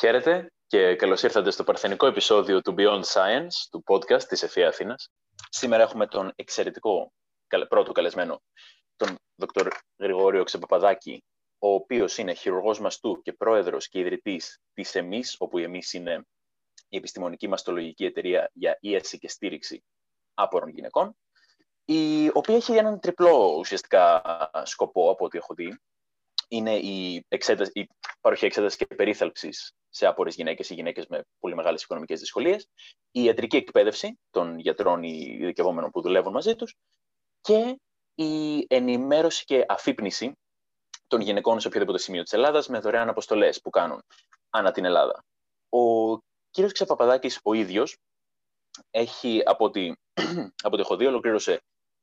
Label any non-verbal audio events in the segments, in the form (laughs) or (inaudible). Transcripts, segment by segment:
Χαίρετε και καλώς ήρθατε στο παρθενικό επεισόδιο του Beyond Science, του podcast της ΕΦΗ Αθήνας. Σήμερα έχουμε τον εξαιρετικό πρώτο καλεσμένο, τον Δ. Γρηγόριο Ξεπαπαδάκη, ο οποίος είναι χειρουργός μαστού και πρόεδρος και ιδρυτής της ΕΜΗΣ, όπου η ΕΜΗΣ είναι η επιστημονική μαστολογική εταιρεία για ίαση και στήριξη άπορων γυναικών, η οποία έχει έναν τριπλό ουσιαστικά σκοπό από ό,τι έχω δει. Είναι η, εξέταση, η παροχή εξέτασης και περίθαλψης σε άπορες γυναίκες ή γυναίκες με πολύ μεγάλες οικονομικές δυσκολίες, η ιατρική εκπαίδευση των γιατρών ή ειδικευόμενων που δουλεύουν μαζί τους και η ενημέρωση και αφύπνιση των γυναικών σε οποιοδήποτε σημείο της Ελλάδας με δωρεάν αποστολές που κάνουν ανά την Ελλάδα. Ο κύριος Ξεπαπαδάκης ο ίδιος έχει, από ό,τι, (clears throat) από έχω δει, ολοκλήρωσε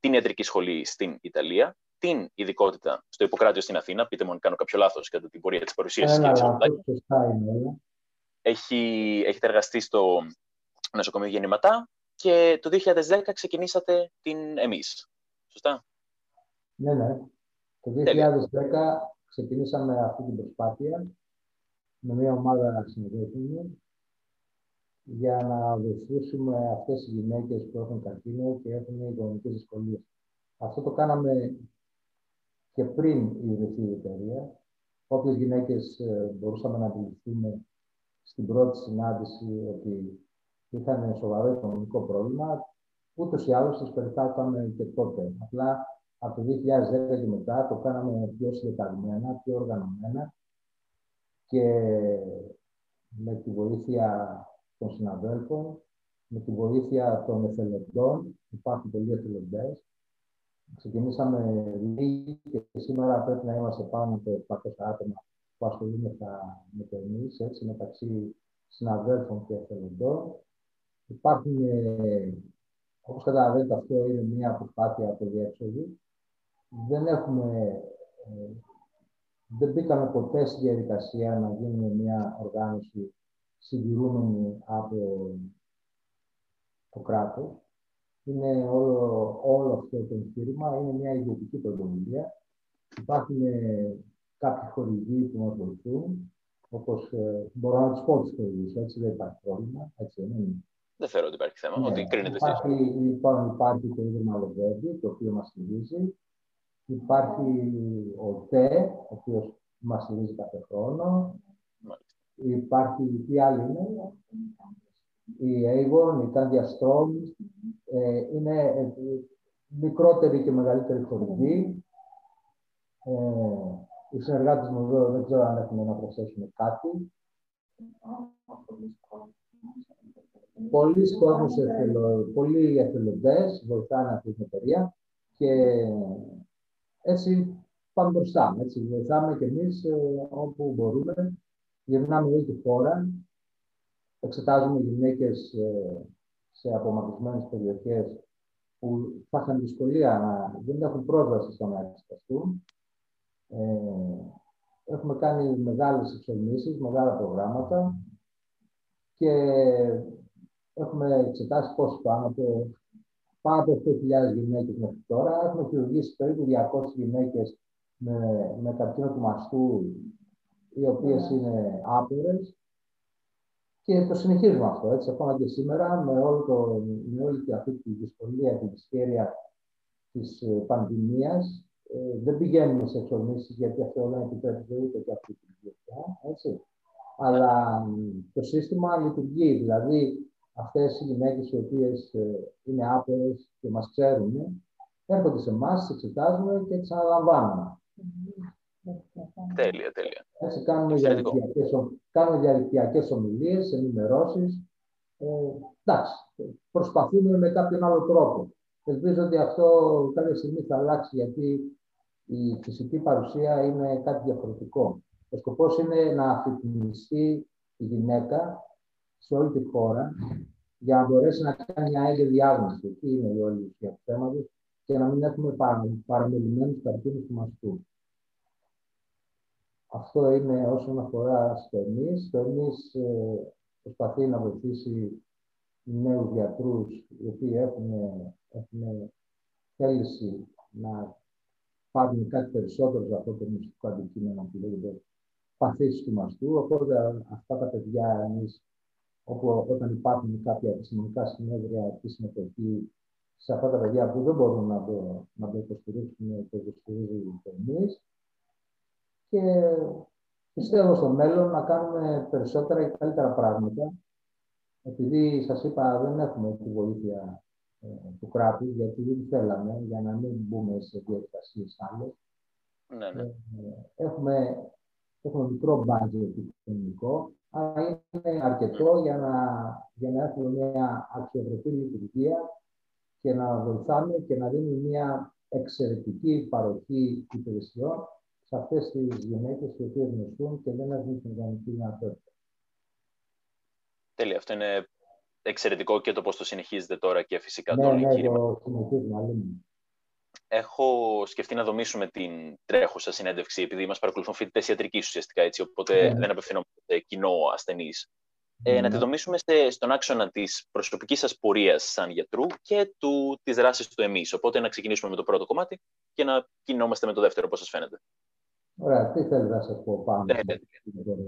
την ιατρική σχολή στην Ιταλία, την ειδικότητα στο Ιπποκράτιο στην Αθήνα. Πείτε μου αν κάνω κάποιο λάθος κατά την πορεία της παρουσίαση. Έχει, έχετε εργαστεί στο νοσοκομείο Γεννηματά και το 2010 ξεκινήσατε την εμείς. Σωστά; Ναι, ναι. Το 2010 ξεκινήσαμε αυτή την προσπάθεια με μια ομάδα συνεργάτων για να βοηθήσουμε αυτές τις γυναίκες που έχουν καρκίνο και έχουν οικονομικές δυσκολίες. Αυτό το κάναμε και πριν ιδρυθεί η εταιρεία. Όποιες γυναίκες ε, μπορούσαμε να αντιληφθούμε στην πρώτη συνάντηση ότι είχαν σοβαρό οικονομικό πρόβλημα, ούτως ή άλλως τις περιθάλπαμε και τότε. Απλά από το 2010 και μετά το κάναμε πιο συντεταγμένα, πιο οργανωμένα και με τη βοήθεια των συναδέλφων, με τη βοήθεια των εθελοντών, υπάρχουν πολλοί εθελοντές, Ξεκινήσαμε λίγοι και σήμερα πρέπει να είμαστε πάνω από 800 άτομα που ασχολούμαστε με το εμείς, έτσι, μεταξύ συναδέλφων και εθελοντών. Υπάρχουν, ε, όπως καταλαβαίνετε, αυτό είναι μια προσπάθεια από διέξοδο. Δεν έχουμε, ε, δεν μπήκαμε ποτέ στη διαδικασία να γίνουμε μια οργάνωση συντηρούμενη από το κράτος είναι όλο, όλο αυτό το εγχείρημα, είναι μια ιδιωτική πρωτοβουλία. Υπάρχουν ε, κάποιοι χορηγοί που μας βοηθούν, όπως ε, μπορώ να τους πω τους χορηγούς, έτσι δεν υπάρχει πρόβλημα. Έτσι, είναι. Δεν θεωρώ ότι υπάρχει θέμα, ναι. ότι κρίνεται υπάρχει, λοιπόν, υπάρχει το Ίδρυμα Λοβέρδη, το οποίο μας στηρίζει. Υπάρχει ο ΤΕ, ο οποίος μας στηρίζει κάθε χρόνο. Υπάρχει, τι άλλο είναι, η Avon, η Candia Strong, ε, είναι ε, μικρότερη και μεγαλύτερη χορηγή. Ε, οι συνεργάτες μου εδώ δεν ξέρω αν έχουν να προσθέσουν κάτι. Πολλοί κόσμος, πολλοί εθελοντές βοηθάνε αυτή την εταιρεία και έτσι πάμε μπροστά. Έτσι, βοηθάμε και εμείς ε, όπου μπορούμε. Γυρνάμε όλη τη χώρα εξετάζουμε γυναίκες ε, σε απομακρυσμένες περιοχές που θα είχαν δυσκολία να δεν έχουν πρόσβαση στο να εξεταστούν. Ε, έχουμε κάνει μεγάλες εξορμήσεις, μεγάλα προγράμματα και έχουμε εξετάσει πώς πάνω από πάνω από 8.000 γυναίκες μέχρι τώρα. Έχουμε χειρουργήσει περίπου 200 γυναίκες με, με καρκίνο του μαστού, οι οποίες είναι άπορε. Και το συνεχίζουμε αυτό, έτσι, ακόμα και σήμερα, με, όλο το, με όλη αυτή τη δυσκολία και τη σχέδια της ε, πανδημίας. Ε, δεν πηγαίνουμε σε εξορμήσεις, γιατί αυτό δεν επιτρέπεται ούτε και αυτή τη δουλειά, έτσι. Αλλά το σύστημα λειτουργεί, δηλαδή αυτές οι γυναίκες οι οποίες ε, είναι άπορες και μας ξέρουν, έρχονται σε εμάς, τις εξετάζουμε και τις αναλαμβάνουμε. Τέλεια, τέλεια. Έτσι κάνουμε διαδικτυακές, κάνουμε διαδικτυακές ομιλίες, ενημερώσεις. Ε, εντάξει, προσπαθούμε με κάποιον άλλο τρόπο. Ελπίζω ότι αυτό κάποια στιγμή θα αλλάξει, γιατί η φυσική παρουσία είναι κάτι διαφορετικό. Ο σκοπός είναι να αφυπνιστεί η γυναίκα σε όλη τη χώρα για να μπορέσει να κάνει μια έγκαιρη διάγνωση. Εκεί είναι η όλη ουσία του θέματος και να μην έχουμε παραμελημένους καρκίνους του μαστού. Αυτό είναι όσον αφορά στο εμείς. Το εμείς ε, προσπαθεί να βοηθήσει νέους γιατρούς οι οποίοι έχουν, έχουν θέληση να πάρουν κάτι περισσότερο από αυτό το μυστικό αντικείμενο που λέγεται παθήσεις του μαστού, οπότε αυτά τα παιδιά εμείς, όπου όταν υπάρχουν κάποια επιστημονικά συνέδρια τη συμμετοχή σε αυτά τα παιδιά που δεν μπορούν να το, να το υποστηρίξουν το υποστηρίζουν εμείς και πιστεύω στο μέλλον να κάνουμε περισσότερα και καλύτερα πράγματα επειδή σας είπα δεν έχουμε τη βοήθεια ε, του κράτους γιατί δεν θέλαμε για να μην μπούμε σε διαδικασίες άλλες. Ναι, ναι. Ε, έχουμε, έχουμε μικρό μπάτζετ οικονομικό, αλλά είναι αρκετό για να, για να έχουμε μια αξιοπρεπή λειτουργία και να βοηθάμε και να δίνουμε μια εξαιρετική παροχή υπηρεσιών σε αυτές τις γυναίκες οι οποίες νοσούν και δεν έχουν την ιδανική δυνατότητα. Τέλεια. Αυτό είναι εξαιρετικό και το πώς το συνεχίζετε τώρα και φυσικά ναι, το ναι, εγχείρημα. Το συνεχίζουμε, Έχω σκεφτεί να δομήσουμε την τρέχουσα συνέντευξη, επειδή μας παρακολουθούν φοιτητές ιατρικής ουσιαστικά έτσι, οπότε ναι. δεν απευθυνόμαστε σε κοινό ασθενή. Ε, να τη ναι. δομήσουμε σε, στον άξονα της προσωπικής σας πορείας σαν γιατρού και της δράσης του εμείς. Οπότε να ξεκινήσουμε με το πρώτο κομμάτι και να κινούμαστε με το δεύτερο, πώς σας φαίνεται; Ωραία, τι θέλεις να σας πω πάνω. Ναι, ναι.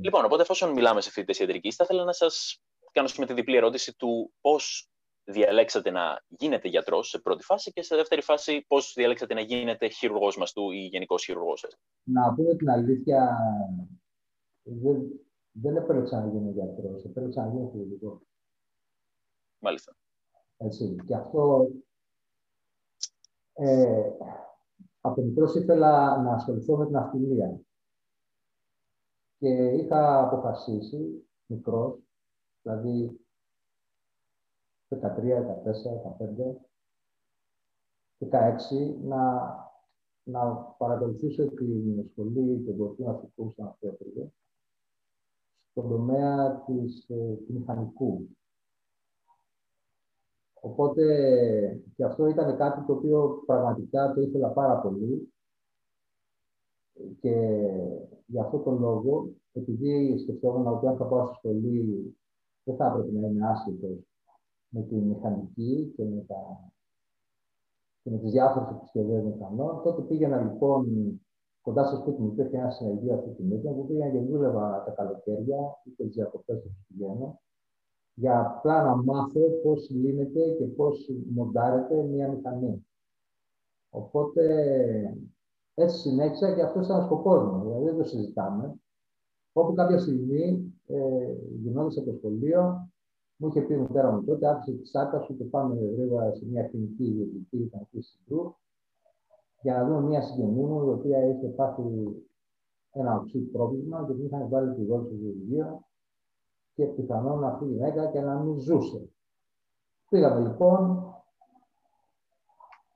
Λοιπόν, οπότε εφόσον μιλάμε σε φοιτητές ιατρικής, θα ήθελα να σας κάνω με τη διπλή ερώτηση του πώς διαλέξατε να γίνετε γιατρός σε πρώτη φάση και σε δεύτερη φάση πώς διαλέξατε να γίνετε χειρουργός μαστού ή γενικός χειρουργός σας. Να πούμε την αλήθεια, δεν, δεν επέλεξα να γίνω γιατρός, επέλεξα να γίνω χειρουργός. Μάλιστα. Έτσι, και αυτό ε, από μικρός ήθελα να ασχοληθώ με την αυτιλία. Και είχα αποφασίσει μικρός, δηλαδή 13, 14, 15, 16 να, να παρακολουθήσω την σχολή του Εμπορικού Ναυτικού στον Αυτιότριγο στον τομέα της, ε, του μηχανικού. Οπότε και αυτό ήταν κάτι το οποίο πραγματικά το ήθελα πάρα πολύ και για αυτό τον λόγο, επειδή σκεφτόμουν ότι αν θα πάω στη σχολή δεν θα έπρεπε να είμαι άσχετος με τη μηχανική και με, τα... και με τις διάφορες επισκευές μηχανών. Τότε πήγαινα λοιπόν κοντά στο σπίτι μου, υπήρχε ένα συνεργείο αυτή τη μήτρα που πήγαινα και δούλευα τα καλοκαίρια ή και τις διακοπές που πηγαίνω για απλά να μάθω πώς λύνεται και πώς μοντάρεται μια μηχανή. Οπότε έτσι συνέχισα και αυτό ήταν ο σκοπός μου, δηλαδή δεν το συζητάμε. Όπου κάποια στιγμή, ε, γινόντας από το σχολείο, μου είχε πει η μητέρα μου τότε, άφησε τη σάκα σου και πάμε γρήγορα σε μια κλινική ιδιωτική ικανική συγκρού για να δούμε μια συγγενή μου, η οποία είχε πάθει ένα οξύ πρόβλημα και την είχαν βάλει τη γόνη στο βιβλίο και πιθανόν αυτή η γυναίκα και να μην ζούσε. Πήγαμε λοιπόν,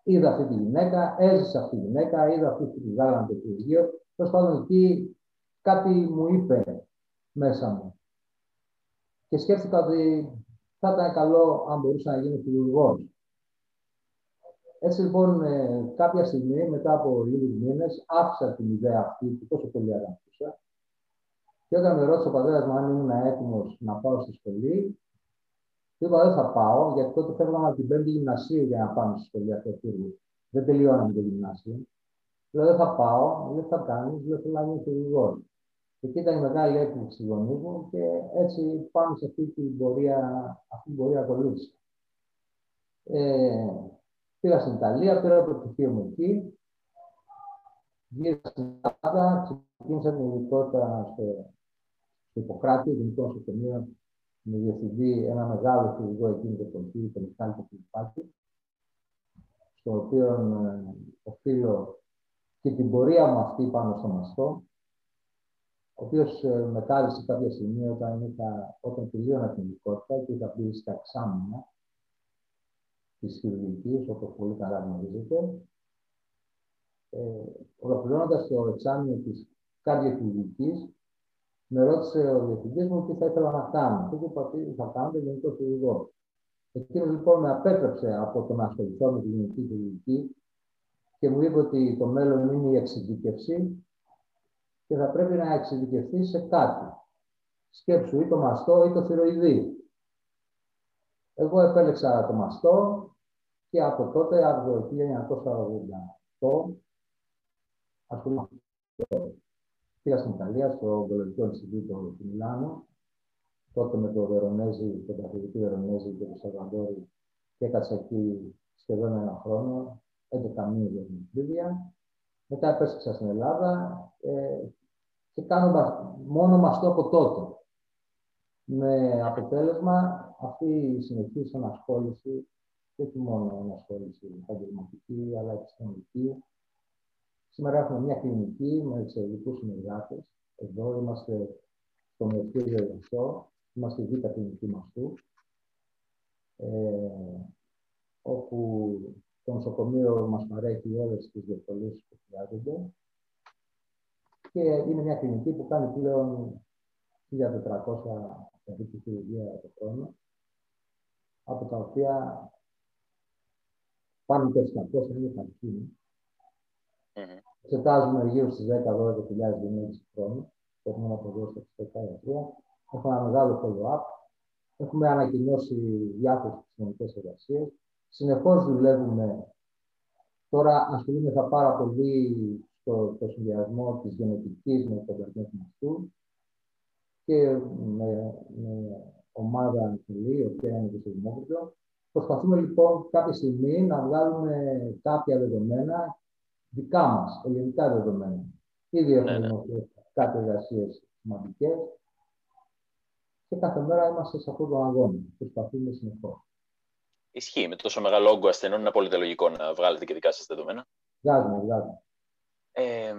είδα αυτή τη γυναίκα, έζησα αυτή τη γυναίκα, είδα αυτή τη γάλαντα το βιβλίο. Τέλος πάντων εκεί κάτι μου είπε μέσα μου και σκέφτηκα ότι θα ήταν καλό αν μπορούσα να γίνω χειρουργός. Έτσι λοιπόν, ε, κάποια στιγμή, μετά από λίγους μήνες, άφησα την ιδέα αυτή που τόσο πολύ αγαπούσα. Και όταν με ρώτησε ο πατέρας μου αν ήμουν έτοιμος να πάω στη σχολή, του είπα δεν θα πάω, γιατί τότε φεύγαμε από την πέμπτη γυμνασίου για να πάμε στη σχολή αυτό Δεν τελειώναμε το γυμνάσιο. Λέω δεν θα πάω, δεν θα κάνεις, δεν θέλω να γίνω χειρουργός. Εκεί ήταν η μεγάλη έκπληξη γονεί μου και έτσι πάμε σε αυτή την πορεία, αυτή την πορεία ακολούθησα. Ε, πήγα στην Ιταλία, πήρα το πτυχίο μου εκεί, γύρισα στην Ελλάδα, ξεκίνησα την ειδικότητα στο, στο Ιπποκράτη, γενικό νοσοκομείο, με διευθυντή ένα μεγάλο χειρουργό εκείνη το εποχή, τον Μιχάλη Κοπηλπάκη, στο οποίο ε, οφείλω και την πορεία μου αυτή πάνω στο μαστό, ο οποίος ε, με κάλεσε κάποια στιγμή όταν, είχα, όταν τελείωνα την ειδικότητα και είχα μπει στα εξάμεινα της χειρουργικής, όπως πολύ καλά γνωρίζετε. Ε, Ολοκληρώνοντας το εξάμεινο της καρδιοχειρουργικής, με ρώτησε ο διευθυντής μου τι θα ήθελα να κάνω. Και είπα ότι θα κάνω το γενικό χειρουργό. Εκείνος λοιπόν με απέτρεψε από το να ασχοληθώ με τη γενική χειρουργική και μου είπε ότι το μέλλον είναι η εξειδίκευση και θα πρέπει να εξειδικευτεί σε κάτι. Σκέψου ή το μαστό ή το θηροειδή. Εγώ επέλεξα το μαστό και από τότε, από το 1988, ασχολούμαι Πήγα στην Ιταλία, στο Ογκολογικό Ινστιτούτο του Μιλάνου, τότε με το Βερονέζι, τον καθηγητή Βερονέζι και τον Σαλβαντόρη και έκατσα εκεί σχεδόν ένα χρόνο, 11 μήνες για την Λίβια. Μετά επέστρεψα στην Ελλάδα ε, και κάνω μόνο μαστό από τότε. Με αποτέλεσμα αυτή η συνεχής ανασχόληση και όχι μόνο ανασχόληση επαγγελματική αλλά επιστημονική. Σήμερα έχουμε μια κλινική με εξαιρετικούς συνεργάτες. Εδώ είμαστε στο Μευτήριο Ιωσό, είμαστε η β' κλινική μαστού, ε, όπου το νοσοκομείο μας παρέχει όλες τις διευκολύνσεις που χρειάζονται και είναι μια κλινική που κάνει πλέον 1.400 περίπου χειρουργία το χρόνο, από τα οποία πάνω από 600 είναι καρκίνο. Mm-hmm. Εξετάζουμε γύρω στις 10-12.000 γυναίκες του χρόνου, που έχουμε να αποδώσει στα ιατρία. Έχουμε ένα μεγάλο follow-up. Έχουμε ανακοινώσει διάφορες επιστημονικές εργασίες. Συνεχώς δουλεύουμε. Τώρα ασχολούμεθα πάρα πολύ στο, στο συνδυασμό της γενετικής με τον καρδιό και με, με ομάδα τελή, η οποία είναι και στο Δημόκριτο. Προσπαθούμε λοιπόν κάποια στιγμή να βγάλουμε κάποια δεδομένα δικά μας, ελληνικά δεδομένα. Ήδη έχουμε ναι, ναι. κάτι εργασίες σημαντικές και κάθε μέρα είμαστε σε αυτόν τον αγώνα. Προσπαθούμε συνεχώς. Ισχύει. Με τόσο μεγάλο όγκο ασθενών είναι απόλυτα λογικό να βγάλετε και δικά σας δεδομένα. Βγάζουμε, βγάζουμε. Ε,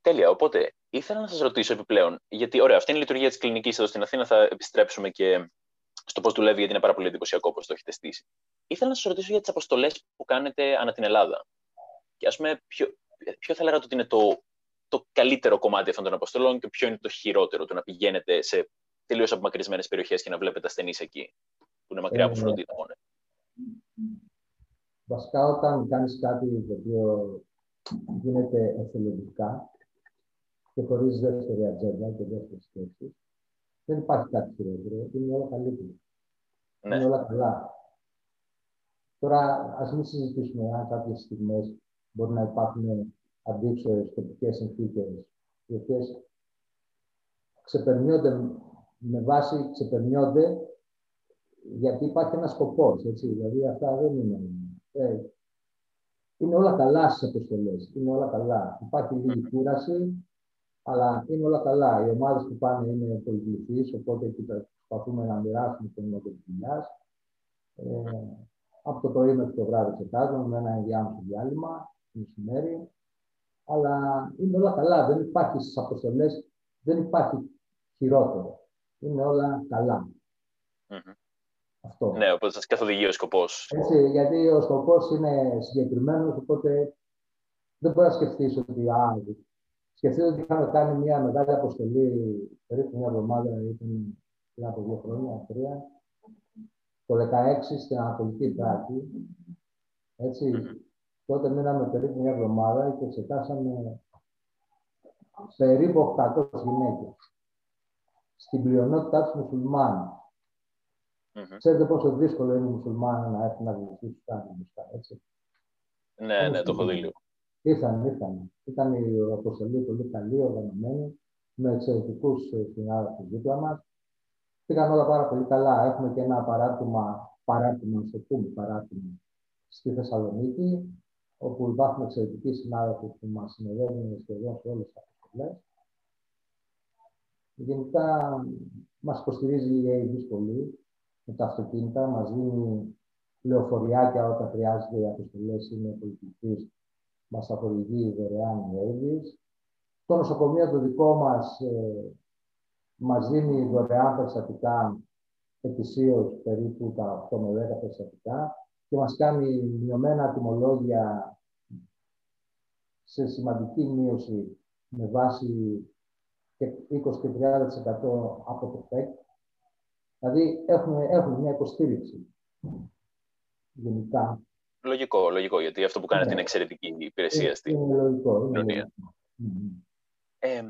τέλεια. Οπότε, ήθελα να σας ρωτήσω επιπλέον, γιατί ωραία, αυτή είναι η λειτουργία της κλινικής εδώ στην Αθήνα. Θα επιστρέψουμε και στο πώς δουλεύει, γιατί είναι πάρα πολύ εντυπωσιακό όπω το έχετε στήσει. Ήθελα να σας ρωτήσω για τις αποστολές που κάνετε ανά την Ελλάδα. Και ας πούμε, ποιο, ποιο θα λέγατε ότι είναι το, το καλύτερο κομμάτι αυτών των αποστολών και ποιο είναι το χειρότερο, το να πηγαίνετε σε τελείως απομακρυσμένες περιοχές και να βλέπετε ασθενείς εκεί, που είναι μακριά από ε, φροντίδα μόνο. Βασικά, όταν κάνεις κάτι το οποίο γίνεται εθελοντικά και χωρίς δεύτερη ατζέντα και δεύτερη σκέψη, δεν υπάρχει κάτι χειρότερο. Είναι όλα καλύτερα. Ναι. Είναι όλα καλά. Τώρα, ας μην συζητήσουμε αν κάποιες στιγμές μπορεί να υπάρχουν αντίξωες τοπικές συνθήκες, οι οποίες ξεπερνιόνται με βάση, ξεπερνιόνται γιατί υπάρχει ένας σκοπός. Δηλαδή, αυτά δεν είναι. Ε, είναι όλα καλά στις αποστολές. Είναι όλα καλά. Υπάρχει λίγη κούραση, αλλά είναι όλα καλά. Οι ομάδες που πάνε είναι πολυπληθεί, οπότε εκεί προσπαθούμε να μοιράσουμε τον νόμο της δουλειάς. Ε, από το πρωί μέχρι το βράδυ εξετάζουμε με ένα ενδιάμεσο διάλειμμα, το μεσημέρι. Αλλά είναι όλα καλά. Δεν υπάρχει στις αποστολές, δεν υπάρχει χειρότερο. Είναι όλα καλά. Mm-hmm. Αυτό. Ναι, οπότε σας καθοδηγεί ο σκοπός. Έτσι, γιατί ο σκοπός είναι συγκεκριμένος, οπότε δεν μπορεί να σκεφτείς ότι. Α, σκεφτείτε ότι είχαμε κάνει μια μεγάλη αποστολή περίπου μια εβδομάδα, ήταν πριν από δύο χρόνια, τρία, το 16 στην Ανατολική Τράκη. Έτσι, τότε μείναμε περίπου μια εβδομάδα και εξετάσαμε περίπου 800 γυναίκες. Στην πλειονότητά τους μουσουλμάνου. Mm-hmm. Ξέρετε πόσο δύσκολο είναι οι μουσουλμάνοι να έρθουν να βοηθήσουν κάτι μπροστά, έτσι. Ναι, ναι, το έχω δει λίγο. Ήρθαν, ήρθαν. Ήταν η αποστολή πολύ καλή, οργανωμένη, με εξαιρετικούς συνάδελφους δίπλα μας. Πήγαν όλα πάρα πολύ καλά. Έχουμε και ένα παράδειγμα, παράδειγμα, στο πούμε παράδειγμα, στη Θεσσαλονίκη, όπου υπάρχουν εξαιρετικοί συνάδελφοι που μας συνοδεύουν σχεδόν σε όλες τις αποστολές. Γενικά, μας υποστηρίζει η ΑΕΔ πολύ με τα αυτοκίνητα, μας δίνει λεωφοριάκια όταν χρειάζεται οι αποστολές είναι πολιτικής, μας απολογεί δωρεάν η Το νοσοκομείο το δικό μας ε, μας δίνει δωρεάν περιστατικά ετησίως περίπου τα 8 με 10 περιστατικά και μας κάνει μειωμένα τιμολόγια σε σημαντική μείωση με βάση 20 και 30% από το ΦΕΚ Δηλαδή έχουμε, έχουμε μια υποστήριξη γενικά. Λογικό, λογικό, γιατί αυτό που κάνετε ναι. είναι εξαιρετική υπηρεσία στην κοινωνία. Ε,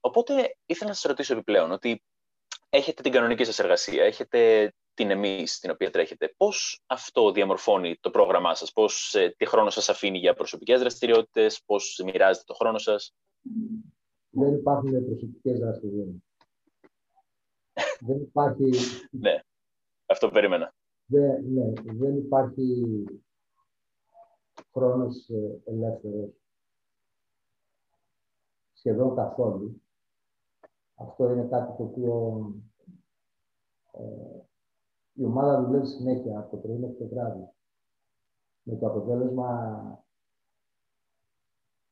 οπότε ήθελα να σας ρωτήσω επιπλέον ότι έχετε την κανονική σας εργασία, έχετε την εμείς την οποία τρέχετε. Πώς αυτό διαμορφώνει το πρόγραμμά σας, πώς, ε, τι χρόνο σας αφήνει για προσωπικές δραστηριότητες, πώς μοιράζετε το χρόνο σας; Δεν υπάρχουν προσωπικές δραστηριότητες. (laughs) δεν υπάρχει. ναι, αυτό περίμενα. Δεν, ναι, δεν υπάρχει χρόνος ε, ελεύθερος σχεδόν καθόλου. Αυτό είναι κάτι το οποίο ε, η ομάδα δουλεύει συνέχεια από το πρωί μέχρι το βράδυ. Με το αποτέλεσμα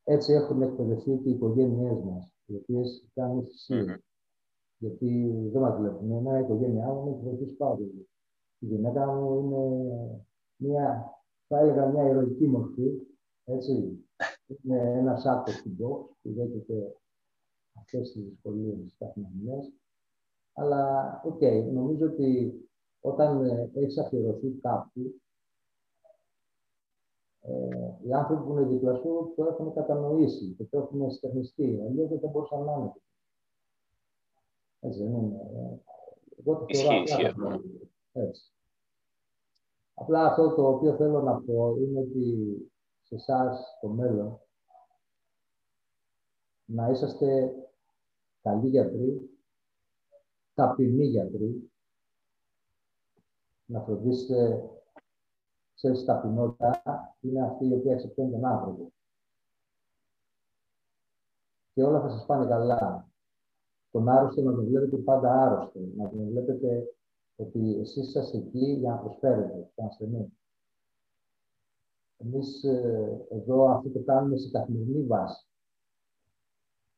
έτσι έχουν εκπαιδευτεί και οι οικογένειές μας, οι οποίες κάνουν Γιατί δεν μας βλέπουν. Εμένα η οικογένειά μου έχει βοηθήσει πάρα πολύ. Η γυναίκα μου είναι μια, θα έλεγα, μια ηρωική μορφή. Έτσι. Είναι ένας άκρο στην box που δέχεται αυτές τις δυσκολίες καθημερινέ. Αλλά, οκ, okay, νομίζω ότι όταν ε, έχει αφιερωθεί κάπου, ε, οι άνθρωποι που είναι δίπλα σου το έχουν κατανοήσει και το έχουν στερνιστεί. Αλλιώς δεν θα μπορούσαν να είναι. Έτσι δεν είναι. Ε, εγώ το θεωρώ έτσι. Απλά αυτό το οποίο θέλω να πω είναι ότι σε εσάς το μέλλον να είσαστε καλοί γιατροί, ταπεινοί γιατροί, να φροντίσετε ξέρεις, ταπεινότητα είναι αυτή η οποία εξυπηρετεί τον άνθρωπο. Και όλα θα σας πάνε καλά. Τον άρρωστο να τον βλέπετε πάντα άρρωστο. Να τον βλέπετε ότι εσείς είσαστε εκεί για να προσφέρετε στον ασθενή. Εμείς ε, εδώ αυτό το κάνουμε σε καθημερινή βάση.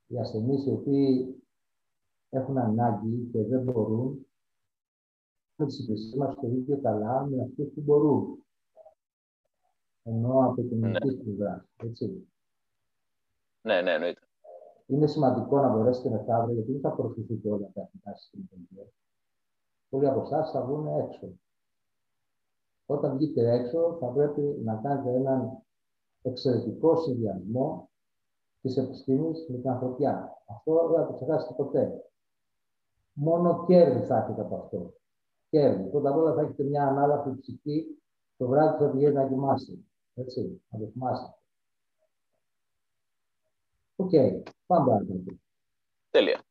Οι ασθενείς οι οποίοι έχουν ανάγκη και δεν μπορούν, με τις υπηρεσίες μας το ίδιο καλά με αυτούς που μπορούν. Ενώ από την ναι. πλευρά. Έτσι. Ναι, ναι, εννοείται. Είναι σημαντικό να μπορέσετε μεθαύριο, γιατί δεν θα προωθηθείτε όλα τα εθνικά συστήματα. Πολλοί από εσάς θα βγουν έξω. Όταν βγείτε έξω, θα πρέπει να κάνετε έναν εξαιρετικό συνδυασμό της επιστήμης με την ανθρωπιά. Αυτό δεν θα το ξεχάσετε ποτέ. Μόνο κέρδη θα έχετε από αυτό. Κέρδη. Πρώτα απ' όλα θα έχετε μια ανάλαφρη ψυχή το βράδυ που θα πηγαίνετε να κοιμάστε. Έτσι, να το θυμάσαι. OK, okay. πάμε παρακάτω. Τέλεια.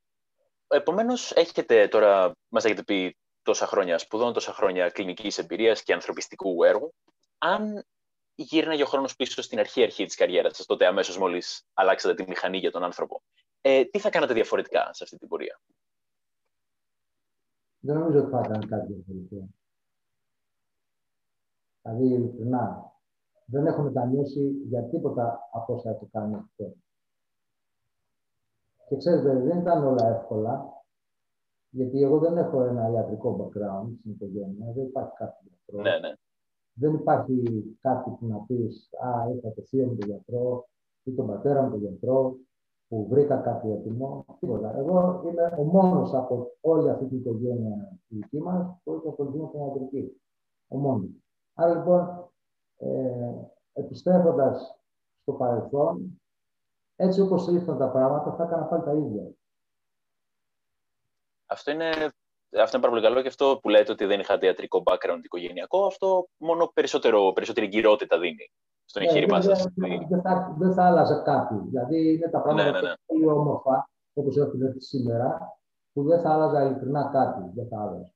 Επομένως, έχετε τώρα, μας έχετε πει τόσα χρόνια σπουδών, τόσα χρόνια κλινικής εμπειρίας και ανθρωπιστικού έργου. Αν γύρναγε ο χρόνος πίσω στην αρχή-αρχή της καριέρας σας, τότε αμέσως μόλις αλλάξατε τη μηχανή για τον άνθρωπο, ε, τι θα κάνατε διαφορετικά σε αυτή την πορεία; Δεν νομίζω ότι θα έκανα κάτι διαφορετικό. Δηλαδή, ειλικρινά, δεν έχω μετανιώσει για τίποτα από όσα έχω κάνει αυτό. Και ξέρετε, δεν ήταν όλα εύκολα, γιατί εγώ δεν έχω ένα ιατρικό background στην οικογένεια, δεν υπάρχει κάποιο γιατρό. Ναι, ναι. Δεν υπάρχει κάτι που να πεις Α, είχα το θείο μου τον γιατρό ή τον πατέρα μου τον γιατρό που βρήκα κάτι έτοιμο. Τίποτα. Εγώ είμαι ο μόνος από όλη αυτή την οικογένεια τη δική μας που έχει ασχοληθεί με την ιατρική. Ο μόνος. Άρα λοιπόν ε, επιστρέφοντας στο παρελθόν, έτσι όπως ήρθαν τα πράγματα, θα έκανα πάλι τα ίδια. Αυτό είναι, αυτό είναι πάρα πολύ καλό και αυτό που λέτε ότι δεν είχατε ιατρικό background οικογενειακό, αυτό μόνο περισσότερο, περισσότερη εγκυρότητα δίνει στον ναι, εγχείρημά σας. Δεν, θα, δεν θα άλλαζε κάτι. Δηλαδή είναι τα πράγματα ναι, ναι, ναι. πολύ όμορφα, όπως έχουν έρθει σήμερα, που δεν θα άλλαζα ειλικρινά κάτι. Δεν θα άλλαζα.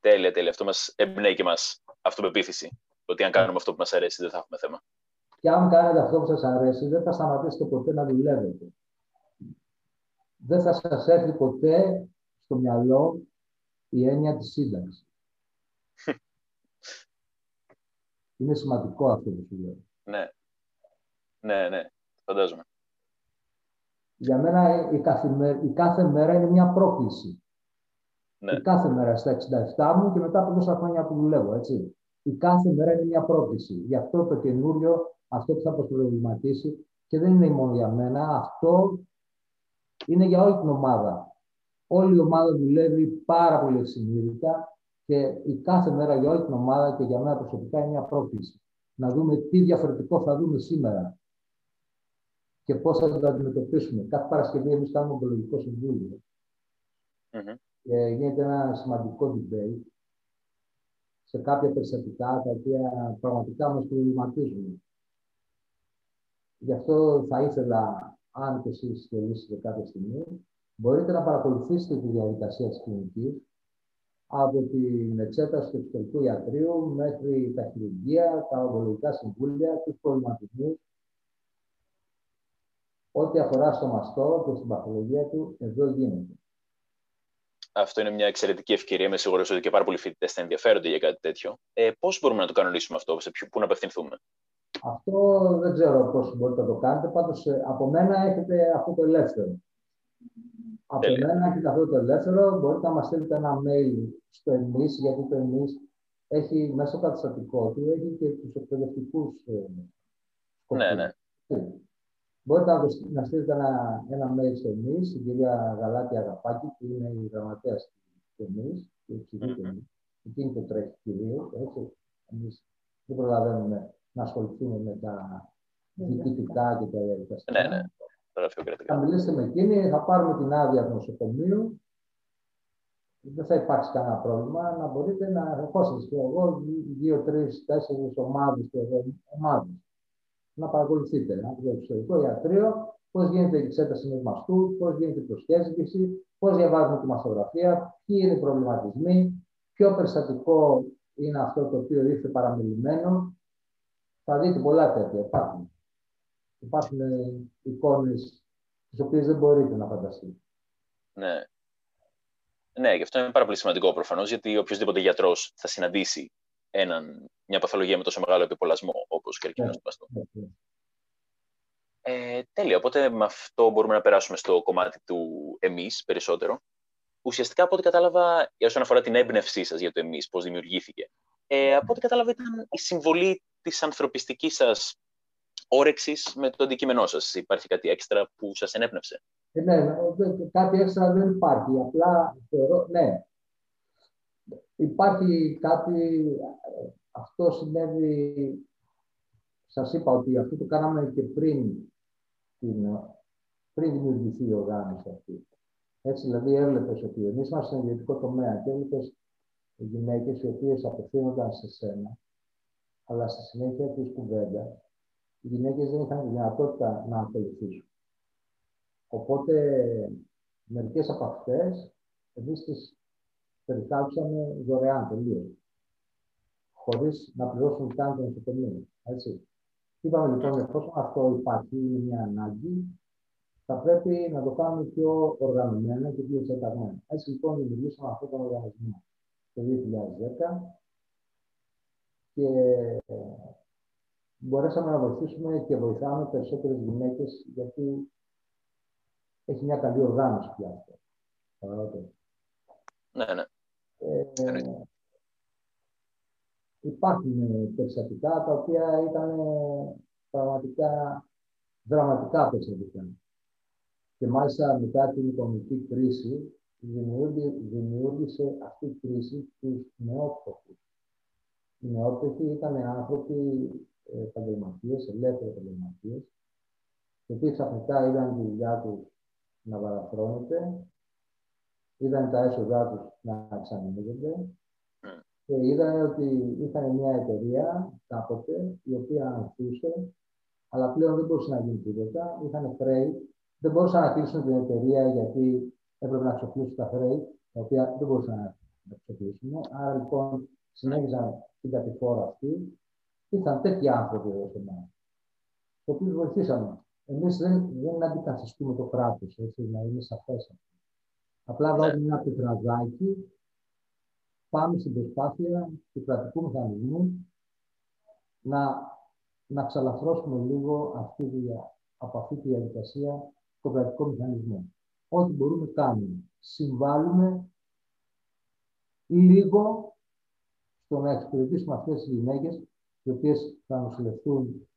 Τέλεια, τέλεια. Αυτό μας εμπνέει και μας αυτοπεποίθηση. Ότι αν κάνουμε αυτό που μας αρέσει δεν θα έχουμε θέμα. Και αν κάνετε αυτό που σας αρέσει, δεν θα σταματήσετε ποτέ να δουλεύετε. Δεν θα σας έρθει ποτέ στο μυαλό η έννοια της σύνταξης. Είναι σημαντικό αυτό που σου λέω. Ναι. Ναι, ναι. Φαντάζομαι. Για μένα η κάθε, μέρα, η κάθε μέρα είναι μια πρόκληση. Ναι. Η κάθε μέρα στα 67 μου και μετά από τόσα χρόνια που δουλεύω, έτσι. Η κάθε μέρα είναι μια πρόκληση. Γι' αυτό το καινούριο, αυτό που θα προβληματίσει και δεν είναι μόνο για μένα, αυτό είναι για όλη την ομάδα. Όλη η ομάδα δουλεύει πάρα πολύ συνείδητα και η κάθε μέρα για όλη την ομάδα και για μένα προσωπικά είναι μια πρόκληση. Να δούμε τι διαφορετικό θα δούμε σήμερα και πώς θα το αντιμετωπίσουμε. Κάθε Παρασκευή εμείς κάνουμε ογκολογικό συμβούλιο. Mm-hmm. Και γίνεται ένα σημαντικό debate σε κάποια περιστατικά τα οποία πραγματικά μας προβληματίζουν. Γι' αυτό θα ήθελα αν και εσείς θελήσετε κάποια στιγμή, μπορείτε να παρακολουθήσετε τη διαδικασία της κλινικής από την εξέταση του εξωτερικού ιατρίου μέχρι τα χειρουργία, τα ογκολογικά συμβούλια, τους προβληματισμούς, ό,τι αφορά στο μαστό και στην παθολογία του, εδώ γίνεται. Αυτό είναι μια εξαιρετική ευκαιρία. Είμαι σίγουρος ότι και πάρα πολλοί φοιτητές θα ενδιαφέρονται για κάτι τέτοιο. Ε, πώς μπορούμε να το κανονίσουμε αυτό, σε ποιο, πού να απευθυνθούμε; Αυτό δεν ξέρω πώς μπορείτε να το κάνετε. Πάντως, ε, από μένα έχετε αυτό το ελεύθερο. Από μένα έχετε αυτό το ελεύθερο. Μπορείτε να μας στείλετε ένα mail στο εμείς, γιατί το εμείς έχει μέσα στο καταστατικό του έχει και τους εκπαιδευτικούς ε, σκοπούς. Ναι, ναι. Μπορείτε να, στείλετε ένα, ένα mail στο εμείς, στην κυρία Γαλάτη Αγαπάκη, που είναι η γραμματέας του εμείς, και εξηγείται. Εκείνη το τρέχει κυρίως. Εμείς δεν προλαβαίνουμε να ασχοληθούμε με τα διοικητικά και τα διαδικαστικά. Ναι, ναι. Θα μιλήσετε με εκείνη, θα πάρουμε την άδεια του νοσοκομείου. Δεν θα υπάρξει κανένα πρόβλημα να μπορείτε να ερχόσαστε εγώ δύο, τρεις, τέσσερις ομάδες να παρακολουθείτε από το εξωτερικό ιατρείο πώς γίνεται η εξέταση ενός μαστού, πώς γίνεται η προσχέζηση, πώς διαβάζουμε τη μαστογραφία, ποιοι είναι οι προβληματισμοί, ποιο περιστατικό είναι αυτό το οποίο ήρθε παραμελημένο. Θα δείτε πολλά τέτοια. Υπάρχουν. Υπάρχουν εικόνες τις οποίες δεν μπορείτε να φανταστείτε. Ναι. Ναι, και αυτό είναι πάρα πολύ σημαντικό προφανώς, γιατί οποιοδήποτε γιατρός θα συναντήσει έναν, μια παθολογία με τόσο μεγάλο επιπολασμό όπως καρκίνος ναι, του μαστού. Ναι, ναι. Ε, τέλεια. Οπότε με αυτό μπορούμε να περάσουμε στο κομμάτι του εμείς περισσότερο. Ουσιαστικά, από ό,τι κατάλαβα, όσον αφορά την έμπνευσή σας για το εμείς, πώς δημιουργήθηκε, ε, από ό,τι κατάλαβα ήταν η συμβολή της ανθρωπιστικής σας όρεξης με το αντικείμενό σας. Υπάρχει κάτι έξτρα που σας ενέπνευσε; Ε, ναι, κάτι έξτρα δεν υπάρχει. Απλά θεωρώ, ναι, Υπάρχει κάτι, αυτό συνέβη, σας είπα ότι αυτό το κάναμε και πριν, την, πριν δημιουργηθεί η οργάνωση αυτή. Έτσι δηλαδή έβλεπες ότι εμείς είμαστε στον ιδιωτικό τομέα και έβλεπες γυναίκες οι οποίες απευθύνονταν σε σένα, αλλά στη συνέχεια της κουβέντα οι γυναίκες δεν είχαν τη δυνατότητα να ακολουθήσουν. Οπότε μερικές από αυτές εμείς τις περιθάλψαμε δωρεάν τελείως. Χωρίς να πληρώσουν καν το νοσοκομείο. Έτσι. Είπαμε λοιπόν, εφόσον αυτό υπάρχει, είναι μια ανάγκη, θα πρέπει να το κάνουμε πιο οργανωμένα και πιο εξεταγμένα. Έτσι λοιπόν δημιουργήσαμε αυτόν τον οργανισμό το 2010 και μπορέσαμε να βοηθήσουμε και βοηθάμε περισσότερες γυναίκες γιατί έχει μια καλή οργάνωση πια αυτό. Ναι, ναι. Ε, υπάρχουν περιστατικά τα οποία ήταν πραγματικά δραματικά περιστατικά. Και μάλιστα μετά την οικονομική κρίση δημιούργησε αυτή η κρίση τους νεότροφους. Οι νεότροφοι ήταν άνθρωποι επαγγελματίες, ελεύθεροι επαγγελματίες, οι οποίοι ξαφνικά είδαν τη δουλειά τους να παραφρώνεται είδαν τα έσοδά τους να εξανεμίζονται και είδαν ότι είχαν μια εταιρεία κάποτε η οποία ανθούσε, αλλά πλέον δεν μπορούσε να γίνει τίποτα. Είχαν χρέη, δεν μπορούσαν να κλείσουν την εταιρεία γιατί έπρεπε να ξοφλήσουν τα χρέη, τα οποία δεν μπορούσαν να ξοφλήσουν. Άρα λοιπόν συνέχιζαν την κατηφόρα αυτή. Ήρθαν τέτοιοι άνθρωποι εδώ σε εμάς, το οποίο βοηθήσαμε. Εμείς δεν, δεν αντικαθιστούμε το κράτος, έτσι, να είναι σαφές αυτό. Απλά ναι. βάζουμε ένα πετραδάκι πάμε στην προσπάθεια του κρατικού μηχανισμού να, να ξαλαφρώσουμε λίγο αυτή, από αυτή τη διαδικασία το κρατικό μηχανισμό. Ό,τι μπορούμε κάνουμε. Συμβάλλουμε λίγο στο να εξυπηρετήσουμε αυτές τις γυναίκες οι οποίες θα νοσηλευτούν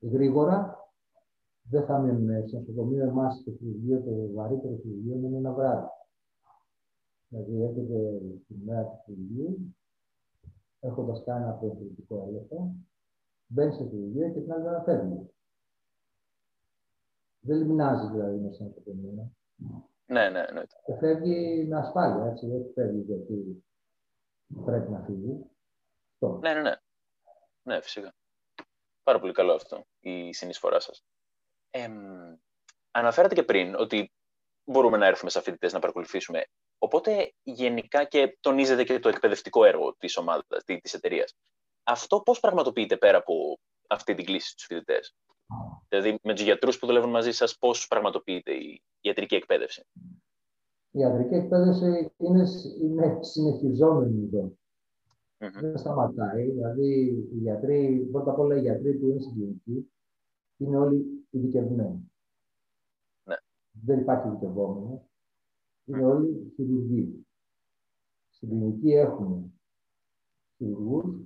γρήγορα δεν θα μείνουν στο νοσοκομείο εμάς το χειρουργείο, το βαρύτερο χειρουργείο είναι ένα βράδυ. Δηλαδή έρχεται τη μέρα του χειρουργείου, έχοντας κάνει ένα προεκριτικό έλεγχο, μπαίνει στο χειρουργείο και την άλλη μέρα φεύγει. Δεν λιμνάζει δηλαδή μέσα στο νοσοκομείο. Ναι, ναι, ναι. Και φεύγει με ασφάλεια, έτσι. Δεν φεύγει γιατί πρέπει να φύγει. Ναι, ναι, ναι. Ναι, φυσικά. Πάρα πολύ καλό αυτό η συνεισφορά σας. Ε, αναφέρατε και πριν ότι μπορούμε να έρθουμε σαν φοιτητέ να παρακολουθήσουμε. Οπότε γενικά και τονίζεται και το εκπαιδευτικό έργο της ομάδας, τη εταιρείας. Αυτό πώς πραγματοποιείται πέρα από αυτή την κλίση στους φοιτητέ. Δηλαδή, με τους γιατρούς που δουλεύουν μαζί σας, πώς πραγματοποιείται η ιατρική εκπαίδευση; Η ιατρική εκπαίδευση είναι, είναι συνεχιζόμενη εδώ. Mm-hmm. Δεν σταματάει. Δηλαδή, οι γιατροί, πρώτα απ' όλα οι γιατροί που είναι στην κλινική, είναι όλοι ειδικευμένοι. Ναι. Δεν υπάρχει ειδικευόμενος. Είναι όλοι χειρουργοί. Στην κλινική έχουμε χειρουργούς,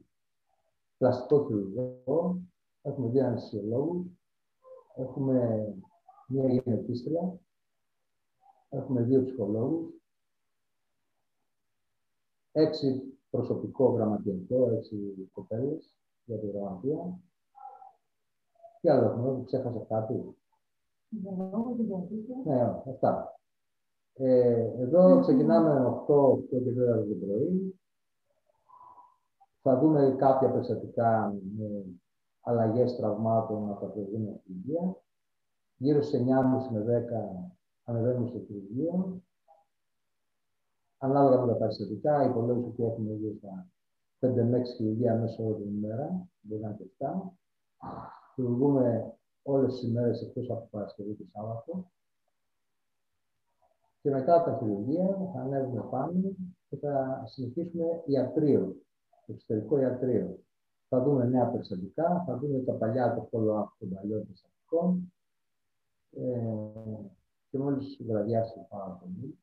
πλαστικό χειρουργό, έχουμε δύο αναισθησιολόγου, έχουμε μία γενετήστρια, έχουμε δύο ψυχολόγους, έξι προσωπικό γραμματιακό, έξι κοπέλες για τη γραμματεία. Τι άλλο έχουμε, που ξέχασα κάτι. Ναι, αυτά. Ε, εδώ ξεκινάμε 8, 8 και 4 το πρωί. Θα δούμε κάποια περιστατικά με αλλαγές τραυμάτων από τα προηγούμενα χειρουργία. Γύρω στις 9.30 με 10 ανεβαίνουμε στο χειρουργείο. Ανάλογα με τα περιστατικά, υπολόγιζω ότι έχουμε γύρω στα 5 με 6 χειρουργία μέσα όλη την ημέρα, μπορεί να είναι και 7. Χειρουργούμε όλες τις ημέρες εκτός από Παρασκευή και Σάββατο. Και μετά από τα χειρουργία θα ανέβουμε πάνω και θα συνεχίσουμε ιατρείο, εξωτερικό ιατρείο. Θα δούμε νέα περιστατικά, θα δούμε τα παλιά, το follow-up των παλιών περιστατικών. Ε, και μόλις βραδιάσει πάρα πολύ.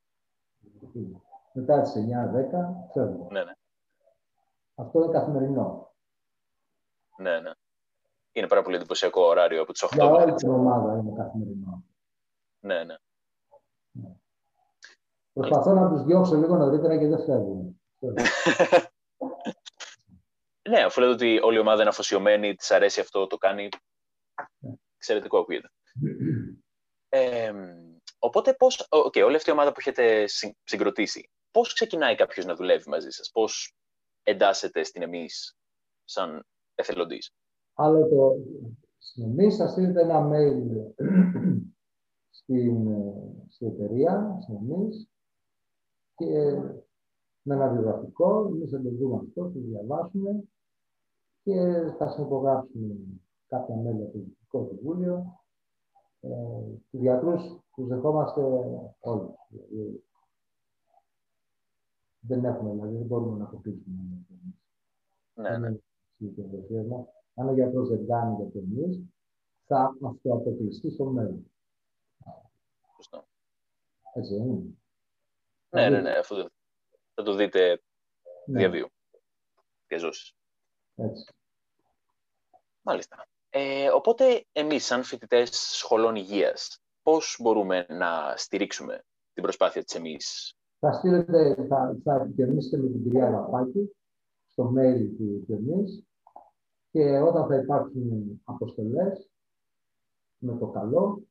Μετά τις 9-10 φεύγω. Ναι, ναι. Αυτό είναι καθημερινό. Ναι, ναι. Είναι πάρα πολύ εντυπωσιακό ωράριο από τις 8 Για όλη την ομάδα είναι καθημερινό. Ναι, ναι. Προσπαθώ να τους διώξω λίγο νωρίτερα και δεν φεύγουν. ναι, αφού λέτε ότι όλη η ομάδα είναι αφοσιωμένη, της αρέσει αυτό, το κάνει. Ναι. Εξαιρετικό ακούγεται. (clears throat) Ε, οπότε, πώς, okay, όλη αυτή η ομάδα που έχετε συγκροτήσει, πώς ξεκινάει κάποιος να δουλεύει μαζί σας, πώς εντάσσεται στην εμείς σαν εθελοντής; Άλλο το, στην εμείς θα στείλετε ένα mail στην, στην εταιρεία, στην εμείς, και με ένα βιογραφικό, εμείς θα το δούμε αυτό, θα το διαβάσουμε και θα συνυπογράψουμε κάποια μέλη από το Διοικητικό Συμβούλιο. Ε, του γιατρούς τους δεχόμαστε όλους. Δηλαδή, δεν έχουμε, δηλαδή δεν μπορούμε να αποκλείσουμε. Ναι, ναι. Αν ο γιατρό δεν κάνει το εμεί, θα αυτοαποκλειστεί στο μέλλον. Σωστό. Έτσι δεν είναι. Ναι, ναι, ναι, αφού θα το δείτε ναι. διαβίου. Διαζώσεις. Έτσι. Μάλιστα. Ε, οπότε, εμείς, σαν φοιτητές σχολών υγείας, πώς μπορούμε να στηρίξουμε την προσπάθεια της εμείς. Θα στείλετε, θα, θα επικοινωνήσετε με την κυρία Λαπάκη στο mail του εμείς και όταν θα υπάρξουν αποστολές με το καλό,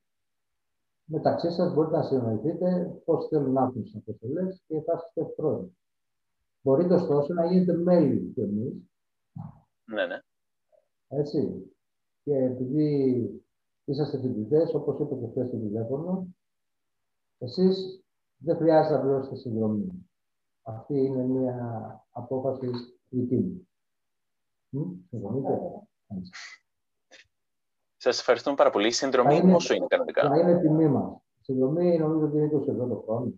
μεταξύ σας μπορείτε να συνοηθείτε πώς θέλουν να έρθουν στις αποστολές και θα είστε ευπρόσδεκτοι. Μπορείτε ωστόσο να γίνετε μέλη του εμεί. Ναι, ναι. Έτσι. Και επειδή είσαστε φοιτητές, όπως είπε και χθες στο τηλέφωνο, εσείς δεν χρειάζεται να πληρώσετε συνδρομή. Αυτή είναι μια απόφαση δική μου. Συμφωνείτε; Σας ευχαριστούμε πάρα πολύ. Η συνδρομή είναι, πόσο είναι κανονικά; Θα είναι τιμή μας. Η συνδρομή νομίζω ότι είναι 20 ευρώ το χρόνο.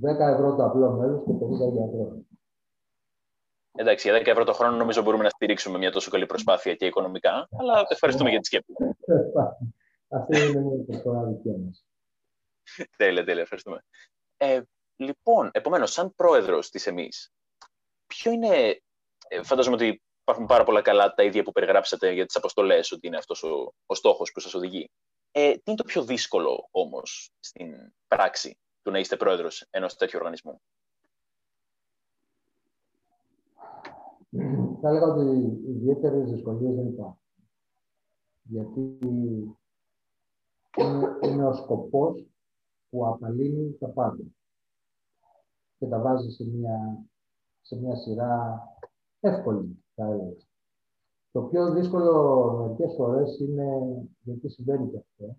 10 ευρώ το απλό μέλο και 50 για ευρώ. Εντάξει, για 10 ευρώ το χρόνο νομίζω μπορούμε να στηρίξουμε μια τόσο καλή προσπάθεια και οικονομικά, αλλά ευχαριστούμε για τη σκέψη. Αυτή είναι μια προσφορά δική μας. Τέλεια, τέλεια, ευχαριστούμε. Ε, λοιπόν, επομένως, σαν πρόεδρος της ΕΜΗ, ποιο είναι. Ε, φαντάζομαι ότι υπάρχουν πάρα πολλά καλά τα ίδια που περιγράψατε για τις αποστολές, ότι είναι αυτός ο, ο στόχος που σας οδηγεί. Ε, τι είναι το πιο δύσκολο όμως στην πράξη του να είστε πρόεδρος ενός τέτοιου οργανισμού; Θα έλεγα ότι ιδιαίτερες δυσκολίες δεν υπάρχουν. Γιατί είναι, είναι ο σκοπός που απαλύνει τα πάντα και τα βάζει σε μια, σε μια σειρά εύκολη, θα έλεγα. Το πιο δύσκολο μερικές φορές είναι, γιατί συμβαίνει και αυτό,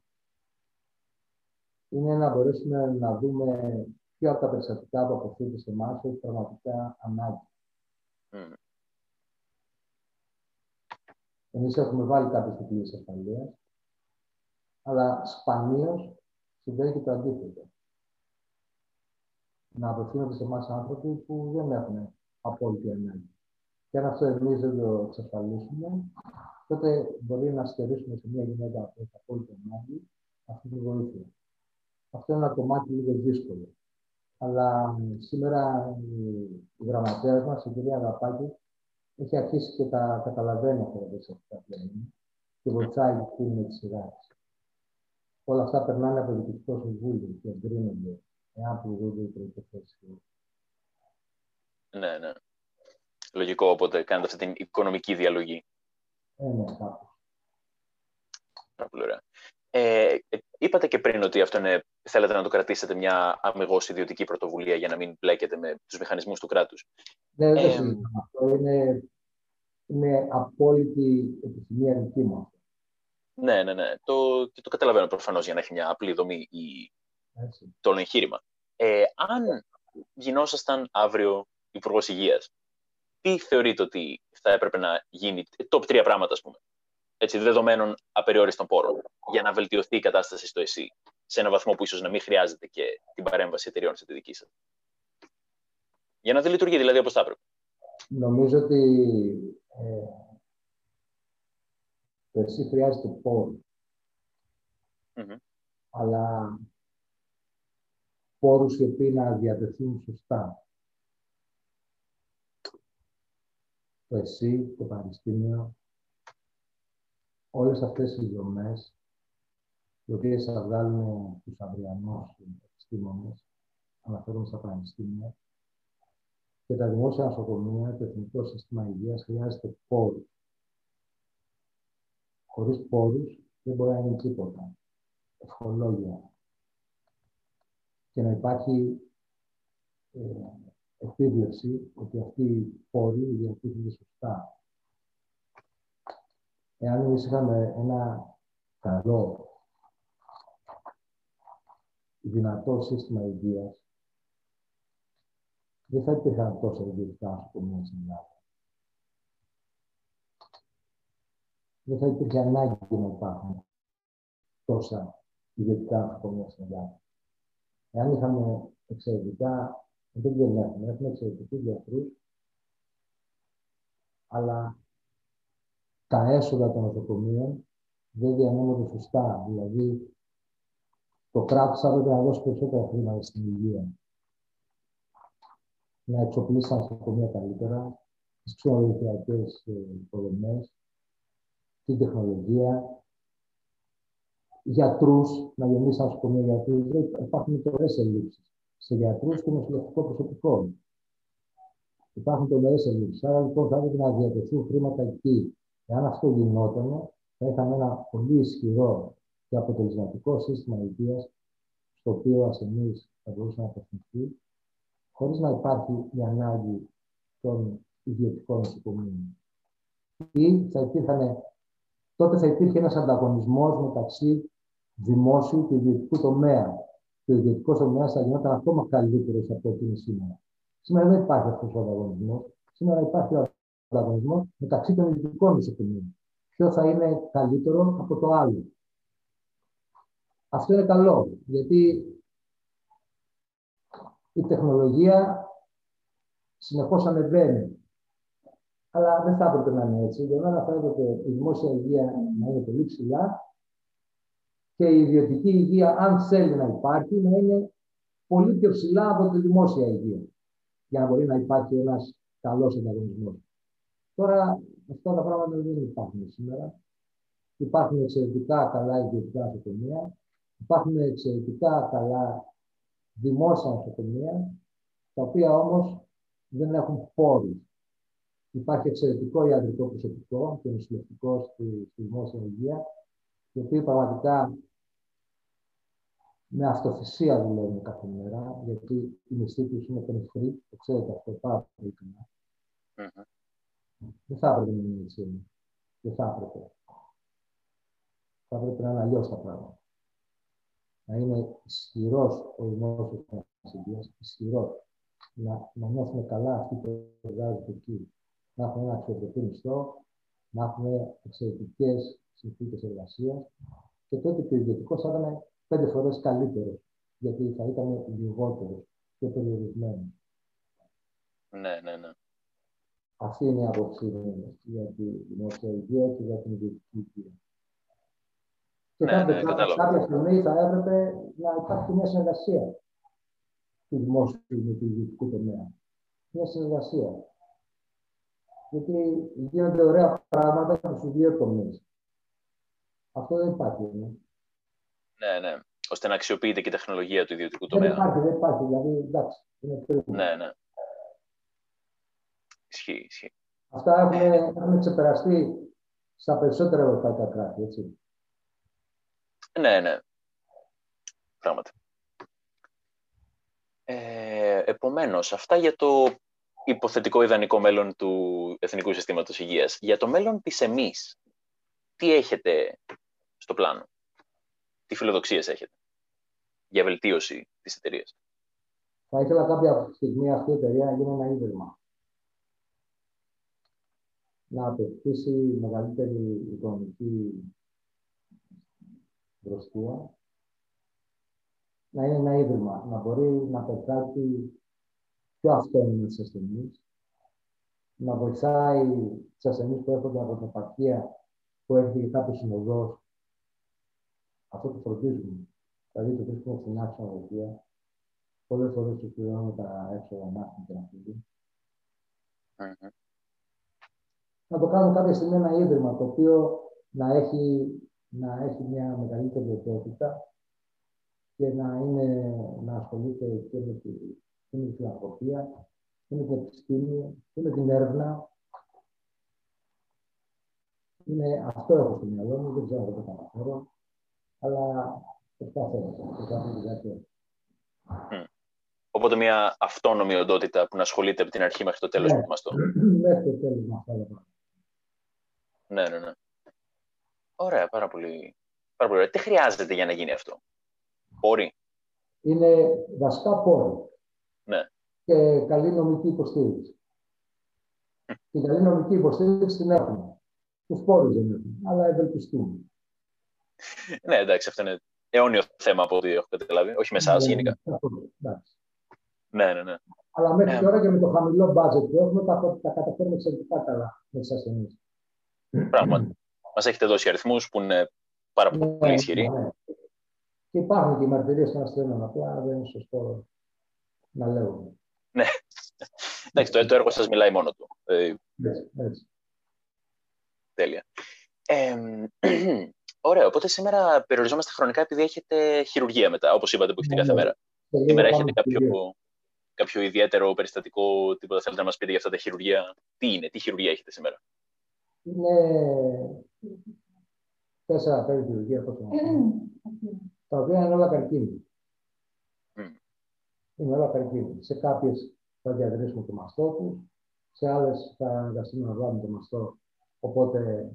είναι να μπορέσουμε να δούμε ποιο από τα περιστατικά που αποφύγει σε εμάς έχει πραγματικά ανάγκη. Mm. Εμείς έχουμε βάλει κάποιες δικλείες ασφαλείας, αλλά σπανίως συμβαίνει και το αντίθετο. Να απευθύνονται σε εμάς άνθρωποι που δεν έχουν απόλυτη ανάγκη. Και αν αυτό εμείς δεν το εξασφαλίσουμε, τότε μπορεί να στερήσουμε σε μια γυναίκα που έχει απόλυτη ανάγκη αυτή τη βοήθεια. Αυτό είναι ένα κομμάτι λίγο δύσκολο. Αλλά σήμερα η γραμματέας μας, η κυρία Αγαπάκη, έχει αρχίσει και τα καταλαβαίνει αυτά τα περιστατικά πλέον και βοηθάει την με τη σειρά Όλα αυτά περνάνε από το Διοικητικό Συμβούλιο και εγκρίνονται εάν πληρούνται οι προποθέσει. Ναι, ναι. Λογικό, οπότε κάνετε αυτή την οικονομική διαλογή. Ε, ναι, κάπως. Πάρα πολύ ωραία. Ε, είπατε και πριν ότι αυτό είναι, θέλετε να το κρατήσετε μια αμυγός ιδιωτική πρωτοβουλία για να μην μπλέκετε με τους μηχανισμούς του κράτους. Ναι, δεν ε, αυτό. Είναι, είναι απόλυτη επιθυμία δική μου. Ναι, ναι, ναι. Το, και το καταλαβαίνω προφανώς για να έχει μια απλή δομή η, το εγχείρημα. Ε, αν γινόσασταν αύριο υπουργός Υγείας, τι θεωρείτε ότι θα έπρεπε να γίνει, top 3 πράγματα, ας πούμε, έτσι, δεδομένων απεριόριστων πόρων, για να βελτιωθεί η κατάσταση στο ΕΣΥ, σε ένα βαθμό που ίσως να μην χρειάζεται και την παρέμβαση εταιριών σε τη δική σας; Για να δεν λειτουργεί δηλαδή όπως θα έπρεπε. Νομίζω ότι ε, το ΕΣΥ χρειάζεται πόρου. Mm-hmm. Αλλά πόρους οι οποίοι να διατεθούν σωστά. Το ΕΣΥ, το Πανεπιστήμιο, όλες αυτές οι δομές, οι οποίες θα βγάλουν τους αυριανούς επιστήμονες, αναφέρομαι στα πανεπιστήμια, και τα δημόσια νοσοκομεία, το Εθνικό Σύστημα Υγείας χρειάζεται πόρους. Χωρίς πόρους δεν μπορεί να γίνει τίποτα. Ευχολόγια. Και να υπάρχει ε, επίβλεψη ότι αυτοί οι πόροι διατίθενται σωστά εάν εμείς είχαμε ένα καλό, δυνατό σύστημα υγείας, δεν θα υπήρχαν τόσα ιδιωτικά νοσοκομεία στην Ελλάδα. Δεν θα υπήρχε ανάγκη να υπάρχουν τόσα ιδιωτικά νοσοκομεία στην Ελλάδα. Εάν είχαμε εξαιρετικά, δεν δεν έχουμε, έχουμε εξαιρετικούς γιατρούς, αλλά τα έσοδα των νοσοκομείων δεν διανέμονται σωστά. Δηλαδή, το κράτος θα έπρεπε να δώσει περισσότερα χρήματα στην υγεία. Να εξοπλίσει τα νοσοκομεία καλύτερα, τις ξενοδοχειακέ ε, υποδομές, την τεχνολογία, γιατρούς, να γεμίσει τα νοσοκομεία γιατρού. Υπάρχουν τρομερέ ελλείψεις σε γιατρούς και νοσηλευτικό προσωπικό. Υπάρχουν τρομερέ ελλείψεις. Άρα λοιπόν θα έπρεπε να διατεθούν χρήματα εκεί Εάν αυτό γινόταν, θα είχαμε ένα πολύ ισχυρό και αποτελεσματικό σύστημα υγείας, στο οποίο ο ασθενή θα μπορούσε να απευθυνθεί, χωρίς να υπάρχει η ανάγκη των ιδιωτικών νοσοκομείων. Ή θα υπήρχαν, τότε θα υπήρχε ένας ανταγωνισμός μεταξύ δημόσιου και ιδιωτικού τομέα. Και ο ιδιωτικός τομέας θα γινόταν ακόμα καλύτερος από ό,τι είναι σήμερα. Σήμερα δεν υπάρχει αυτός ο ανταγωνισμός. Σήμερα υπάρχει ο ανταγωνισμός μεταξύ των ιδιωτικών νοσοκομείων. Ποιο θα είναι καλύτερο από το άλλο. Αυτό είναι καλό, γιατί η τεχνολογία συνεχώς ανεβαίνει. Αλλά δεν θα έπρεπε να είναι έτσι. Για μένα θα έπρεπε η δημόσια υγεία να είναι πολύ ψηλά και η ιδιωτική υγεία, αν θέλει να υπάρχει, να είναι πολύ πιο ψηλά από τη δημόσια υγεία. Για να μπορεί να υπάρχει ένας καλός ανταγωνισμός. Τώρα αυτά τα πράγματα δεν υπάρχουν σήμερα. Υπάρχουν εξαιρετικά καλά ιδιωτικά νοσοκομεία, υπάρχουν εξαιρετικά καλά δημόσια νοσοκομεία, τα οποία όμως δεν έχουν πόρους. Υπάρχει εξαιρετικό ιατρικό προσωπικό και νοσηλευτικό στη, στη δημόσια υγεία, οι οποίοι πραγματικά με αυτοθυσία δουλεύουν κάθε μέρα, γιατί η μισθή τους είναι πενιχρή, το ξέρετε αυτό πάρα πολύ καλά. Δεν θα έπρεπε να είναι έτσι. Δεν θα έπρεπε. Θα έπρεπε να είναι αλλιώς τα πράγματα. Να είναι ισχυρός ο δημόσιος υγείας, ισχυρός. Να, να νιώθουν καλά αυτοί που εργάζονται εκεί. Να έχουν ένα αξιοπρεπή μισθό, να έχουν εξαιρετικές συνθήκες εργασίας και τότε και ο ιδιωτικός θα ήταν πέντε φορές καλύτερος, γιατί θα ήταν λιγότερος, πιο περιορισμένος. Ναι, ναι, ναι. Αυτή είναι η άποψή μου για τη δημόσια υγεία και για την ιδιωτική υγεία. Και ναι, κάποια, ναι, κάποια στιγμή θα έπρεπε να υπάρχει μια συνεργασία του δημόσιου με του ιδιωτικού τομέα. Μια συνεργασία. Γιατί γίνονται ωραία πράγματα στους δύο τομείς. Αυτό δεν υπάρχει. Ναι. ναι, ναι. Ώστε να αξιοποιείται και η τεχνολογία του ιδιωτικού τομέα. Δεν υπάρχει, δεν υπάρχει. Δηλαδή, εντάξει, είναι Ναι, ναι. Ισχύει, ισχύει. Αυτά έχουν, έχουν ξεπεραστεί στα περισσότερα ευρωπαϊκά κράτη, έτσι. Ναι, ναι. Πράγματι. Ε, επομένως, αυτά για το υποθετικό ιδανικό μέλλον του Εθνικού Συστήματος Υγείας. Για το μέλλον της εμείς, τι έχετε στο πλάνο, τι φιλοδοξίες έχετε για βελτίωση της εταιρείας; Θα ήθελα κάποια στιγμή αυτή η εταιρεία να γίνει ένα ίδρυμα. Να απευθύσει μεγαλύτερη οικονομική δροστία. Να είναι ένα ίδρυμα, να μπορεί να πετράξει πιο αυτόνομοι του ασθενεί, να βοηθάει τους ασθενείς που έρχονται από την επαρχία που έρχεται κάποιος συνοδός. Αυτό το φροντίζουμε. Δηλαδή το βρίσκουμε στην άξονα βοηθεία. Πολλές φορές τους πληρώνουμε τα έξοδα να έχουν και να φύγουν. Να το κάνουμε κάποια στιγμή ένα ίδρυμα το οποίο να έχει, να έχει μια μεγαλύτερη οντότητα και να, είναι, να ασχολείται και με τη, και με τη φιλανθρωπία και με την επιστήμη και με την έρευνα. Είναι, αυτό έχω στο μυαλό μου, δεν ξέρω αν το καταφέρω, αλλά Οπότε μια αυτόνομη οντότητα που να ασχολείται από την αρχή μέχρι το τέλος ναι. του μαστό. Μέχρι το τέλος Ναι, ναι, ναι. Ωραία, πάρα πολύ. Πάρα πολύ ωραία. Τι χρειάζεται για να γίνει αυτό; Πόροι; Είναι βασικά πόροι. Ναι. Και καλή νομική υποστήριξη. Την καλή νομική υποστήριξη την έχουμε. Τους πόρους δεν έχουμε, αλλά ευελπιστούμε. ναι, εντάξει, αυτό είναι αιώνιο θέμα από ό,τι έχω καταλάβει. Όχι με εσάς, ναι, γενικά. Ναι, ναι, ναι. Αλλά μέχρι ε, τώρα και με το χαμηλό budget που έχουμε, τα, τα καταφέρουμε εξαιρετικά καλά με τι ασθενεί. Πράγματι. Μας έχετε δώσει αριθμούς που είναι πάρα ναι, πολύ ισχυροί. Ναι. Και υπάρχουν και οι μαρτυρίες των ασθενών. Απλά δεν είναι σωστό να λέω. Ναι. Εντάξει, το, το έργο σας μιλάει μόνο του. Ε, έτσι, έτσι. Τέλεια. Ε, (clears throat) Ωραία. Οπότε σήμερα περιοριζόμαστε χρονικά επειδή έχετε χειρουργία μετά, όπως είπατε, που έχετε κάθε ναι, ναι. μέρα. Σήμερα έχετε κάποιο, κάποιο ιδιαίτερο περιστατικό, τίποτα θέλετε να μας πείτε για αυτά τα χειρουργία; Τι είναι, τι χειρουργία έχετε σήμερα; Είναι τέσσερα-πέντε χειρουργία, πώ τα οποία είναι όλα καρκίνη. Mm. Είναι όλα καρκίνη. Σε κάποιες θα διαδρύσουμε το μαστό του, σε άλλες θα εργαστούμε να βάλουμε το μαστό. Οπότε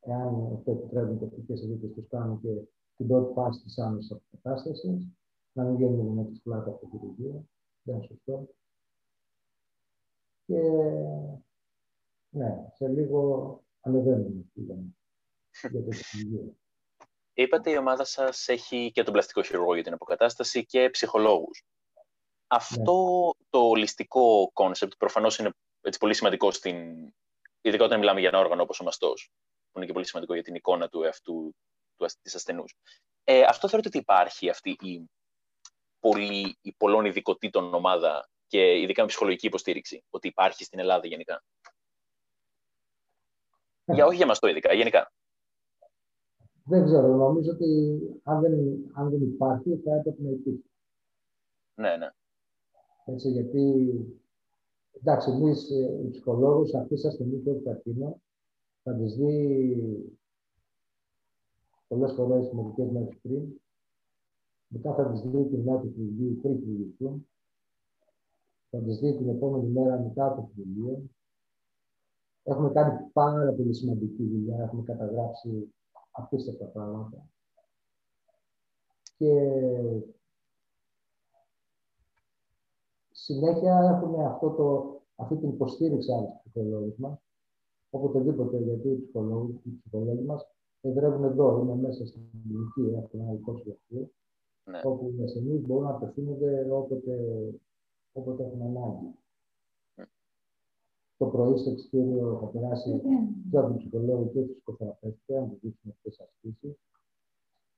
εάν αυτό επιτρέπουν οι τεχνικέ ειδίκε τους κάνουν και την πρώτη φάση της άμεσης αποκατάστασης, να μην βγαίνουν με τη πλάκα από τη χειρουργία. Δεν είναι σωστό. Και ναι, σε λίγο ανεβαίνουμε για το χειρουργείο. Είπατε η ομάδα σας έχει και τον πλαστικό χειρουργό για την αποκατάσταση και ψυχολόγους. Αυτό ναι. το ολιστικό concept προφανώς είναι έτσι, πολύ σημαντικό στην. ειδικά όταν μιλάμε για ένα όργανο όπως ο μαστός που είναι και πολύ σημαντικό για την εικόνα του εαυτού του, της ασθενούς. Ε, αυτό θεωρείτε ότι υπάρχει αυτή η, πολύ, η πολλών ειδικοτήτων ομάδα και ειδικά με ψυχολογική υποστήριξη, ότι υπάρχει στην Ελλάδα γενικά; Ε. Για, όχι για μας το ειδικά, γενικά. Δεν ξέρω. Νομίζω ότι αν δεν, αν δεν υπάρχει, θα έπρεπε να υπήρχε. Ναι, ναι. Έτσι, γιατί, εντάξει, εμείς ε, οι ψυχολόγους αυτή τη ασθενή που έχει καρκίνο, θα τις δει πολλές φορές μερικές μέρες πριν. Μετά θα τις δει την μέρα του χειρουργείου πριν χειρουργηθούν. Θα τις δει την επόμενη μέρα μετά το χειρουργείο. Έχουμε κάνει πάρα πολύ σημαντική δουλειά, έχουμε καταγράψει απίστευτα πράγματα. Και συνέχεια έχουμε αυτό το, αυτή την υποστήριξη από του ψυχολόγους μας, οποτεδήποτε, γιατί οι ψυχολόγοι, οι ψυχολόγοι μας εδρεύουν εδώ, είναι μέσα στην κλινική, έχουμε ένα δικό σχολείο, ναι. όπου οι ασθενείς μπορούν να απευθύνονται όποτε, όποτε έχουν ανάγκη. Ναι. Το πρωί στο εξωτερικό θα περάσει και από τον ψυχολόγο και τους ψυχοθεραπευτέ, να τους δείξουμε αυτές τις ασκήσεις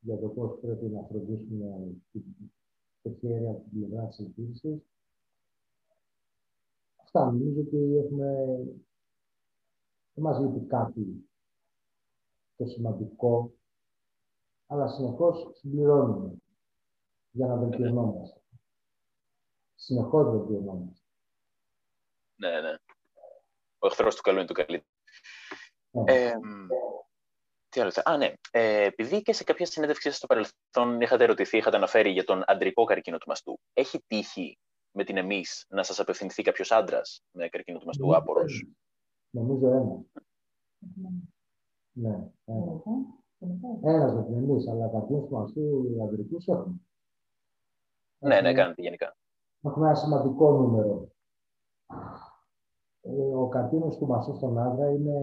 για το πώς πρέπει να φροντίσουμε την χέρια από την πλευρά της εγγύησης. Αυτά νομίζω ότι έχουμε. Δεν μας λείπει κάτι το σημαντικό, αλλά συνεχώς συμπληρώνουμε για να βελτιωνόμαστε. Συνεχώς βελτιωνόμαστε. Ναι, ναι. Ο εχθρός του καλού είναι το καλύτερο. Ναι. Ε, τι άλλο Α, ναι. Ε, επειδή και σε κάποια συνέντευξη στο παρελθόν είχατε ερωτηθεί, είχατε αναφέρει για τον αντρικό καρκίνο του μαστού, έχει τύχει με την εμείς να σας απευθυνθεί κάποιος άντρας με καρκίνο του μαστού άπορος. Νομίζω ένα. Ναι. Ένα με την εμείς, αλλά καρκίνος του μαστού αντρικού έχουμε. Ναι, ναι, κάνετε γενικά. Έχουμε ένα σημαντικό νούμερο. Ε, ο καρκίνος του μαστού στον άντρα είναι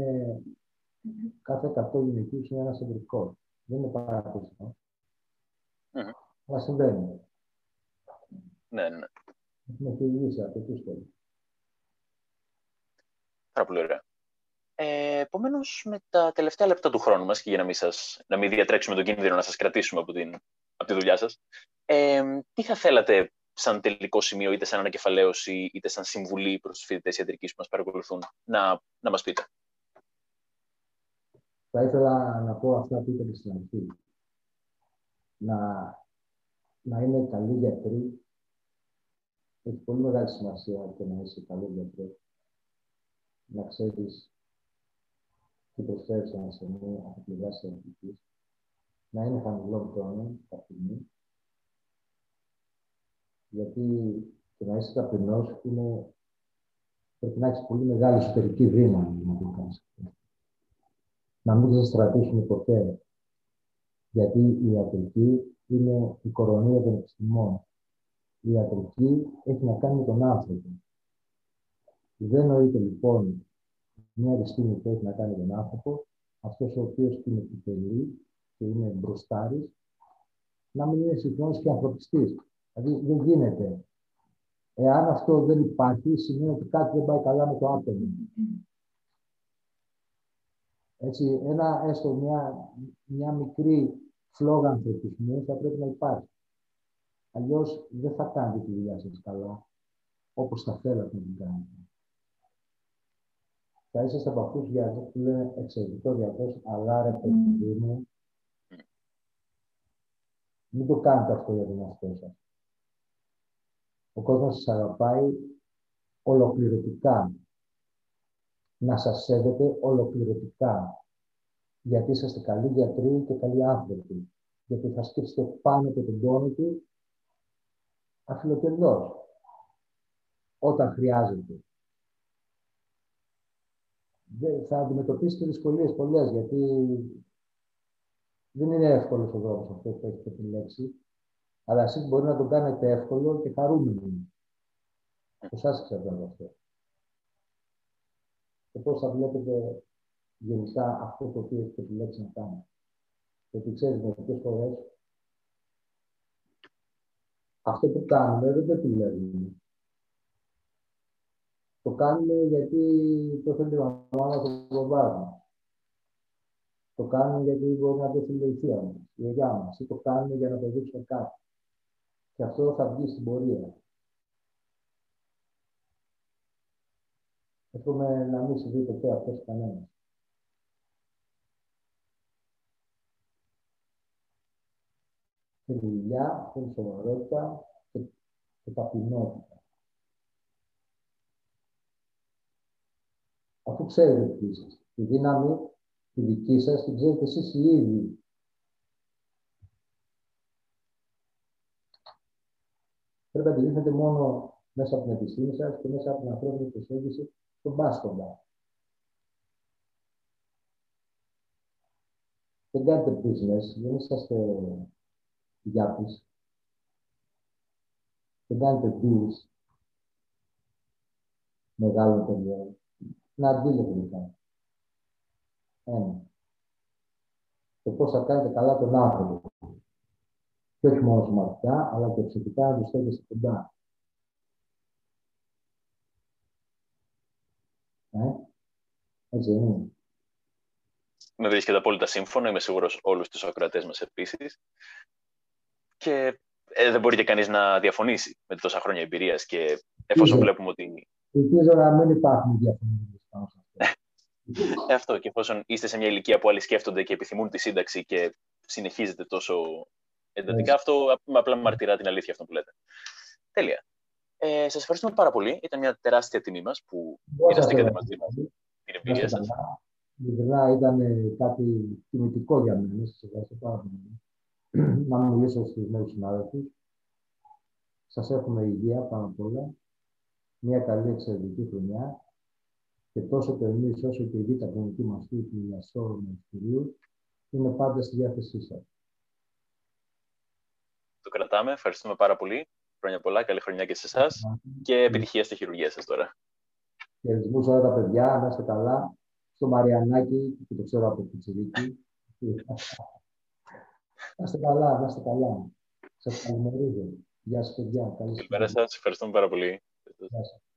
κάθε 100 γυναικείους είναι ένας αντρικό. Δεν είναι παραπάνω. Mm-hmm. Αλλά συμβαίνει. Ναι, ναι. Έχουμε φυγήσει από το Πάρα πολύ ωραία. Ε, Επομένως, με τα τελευταία λεπτά του χρόνου μας και για να μην, σας, να μην διατρέξουμε τον κίνδυνο να σας κρατήσουμε από, την, από τη δουλειά σας, ε, τι θα θέλατε σαν τελικό σημείο, είτε σαν ανακεφαλαίωση, είτε σαν συμβουλή προς τους φοιτητές ιατρικής που μας παρακολουθούν, να, να μας πείτε; Θα ήθελα να πω αυτά που είπατε στην αρχή. Να, να είναι καλοί γιατροί. Έχει πολύ μεγάλη σημασία το να είσαι καλή γιατρό. Να ξέρεις τι προσφέρεις σε ένα σημείο από τη πλευρά της Να είναι χαμηλό τόνο στιγμή. Γιατί το να είσαι ταπεινός είναι πρέπει να έχεις πολύ μεγάλη εσωτερική δύναμη να το κάνεις να μην σας στρατήσουν ποτέ. Γιατί η ιατρική είναι η κορονία των επιστημών. Η ιατρική έχει να κάνει με τον άνθρωπο. Δεν νοείται λοιπόν μια επιστήμη που έχει να κάνει με τον άνθρωπο, αυτός ο οποίος είναι επιτελή και είναι μπροστάρης, να μην είναι συγχρόνω και ανθρωπιστής. Δηλαδή δεν γίνεται. Εάν αυτό δεν υπάρχει, σημαίνει ότι κάτι δεν πάει καλά με το άτομο. Έτσι, ένα, έστω μια, μια μικρή φλόγα ανθρωπισμού θα πρέπει να υπάρχει. Αλλιώς δεν θα κάνετε τη δουλειά σας καλά, όπως θα θέλατε να την κάνετε. Θα είσαστε από αυτούς γιατρού που λένε εξαιρετικό γιατρό, αλλά ρε παιδί μου, μην το κάνετε αυτό για τον εαυτό σας. Ο κόσμος σας αγαπάει ολοκληρωτικά να σας σέβεται ολοκληρωτικά. Γιατί είσαστε καλοί γιατροί και καλοί άνθρωποι. Γιατί θα σκέφτεστε πάνω από τον πόνο του αφιλοκερδός. Όταν χρειάζεται. Θα αντιμετωπίσετε δυσκολίες πολλές, γιατί δεν είναι εύκολο ο δρόμο αυτό που έχετε επιλέξει. Αλλά εσείς μπορεί να το κάνετε εύκολο και χαρούμενο. Εσάς ξέρετε αυτό και πώς θα βλέπετε γενικά αυτό το οποίο έχετε επιλέξει να κάνετε. Γιατί ξέρετε μερικές φορές αυτό που κάνουμε δεν το επιλέγουμε. Το κάνουμε γιατί το θέλει η μαμά το προβάλλουμε. Το κάνουμε γιατί μπορεί να το θέλει η θεία μας, η γιαγιά μας, ή το κάνουμε για να το δείξουμε κάτι. Και αυτό θα βγει στην πορεία. Εύχομαι να μην συμβεί ποτέ αυτός σε κανένας. θέλει δουλειά, θέλει σοβαρότητα και, και ταπεινότητα. Αφού ξέρετε τι είστε, τη δύναμη τη δική σας την ξέρετε εσείς οι ίδιοι. Πρέπει να τη αντιλήφθετε μόνο μέσα από την επιστήμη σας και μέσα από την ανθρώπινη προσέγγιση στον πάστομα. Δεν κάνετε business, δεν είσαστε γιάπης. Δεν κάνετε deals μεγάλων παιδιών. Να αντίλετε λοιπόν. Ένα. Το πώς θα κάνετε καλά τον άνθρωπο. Και όχι μόνο σωματικά, αλλά και ψυχικά να τους στέκεστε κοντά. Ε; Έτσι είναι. Με βρίσκεται απόλυτα σύμφωνο. Είμαι σίγουρος όλους τους ακροατές μας επίσης. Και ε, δεν μπορεί και κανείς να διαφωνήσει με τόσα χρόνια εμπειρίας και εφόσον είναι. βλέπουμε ότι. Ελπίζω να μην υπάρχουν διαφωνίες πάνω σε αυτό. ε, αυτό και εφόσον είστε σε μια ηλικία που άλλοι σκέφτονται και επιθυμούν τη σύνταξη και συνεχίζετε τόσο εντατικά, αυτό απλά μαρτυρά την αλήθεια αυτό που λέτε. Τέλεια. Ε, σας ευχαριστούμε πάρα πολύ. Ήταν μια τεράστια τιμή μας που μοιραστήκατε μαζί μας την εμπειρία σας. Ειλικρινά ήταν κάτι τιμητικό για μένα. Σας ευχαριστώ πάρα πολύ. Να μιλήσω στους νέους συνάδελφους. Σας εύχομαι υγεία πάνω απ' όλα. Μια καλή εξαιρετική χρονιά. Και τόσο και εμείς όσο και η Β' Κοινωνική μας του Ιασόρου Κυρίου είναι πάντα στη διάθεσή σας. Το κρατάμε. Ευχαριστούμε πάρα πολύ. Χρόνια πολλά, καλή χρονιά και σε εσάς και επιτυχία στη χειρουργία σας τώρα. Χαιρετισμούς όλα τα παιδιά, να είστε καλά. Στο Μαριανάκι, που το ξέρω από την Τσιρίκη. Να είστε καλά, να είστε καλά. Σας καλημερίζω. Γεια σας, παιδιά. Καλημέρα σας. Ευχαριστούμε πάρα πολύ. Γεια σας.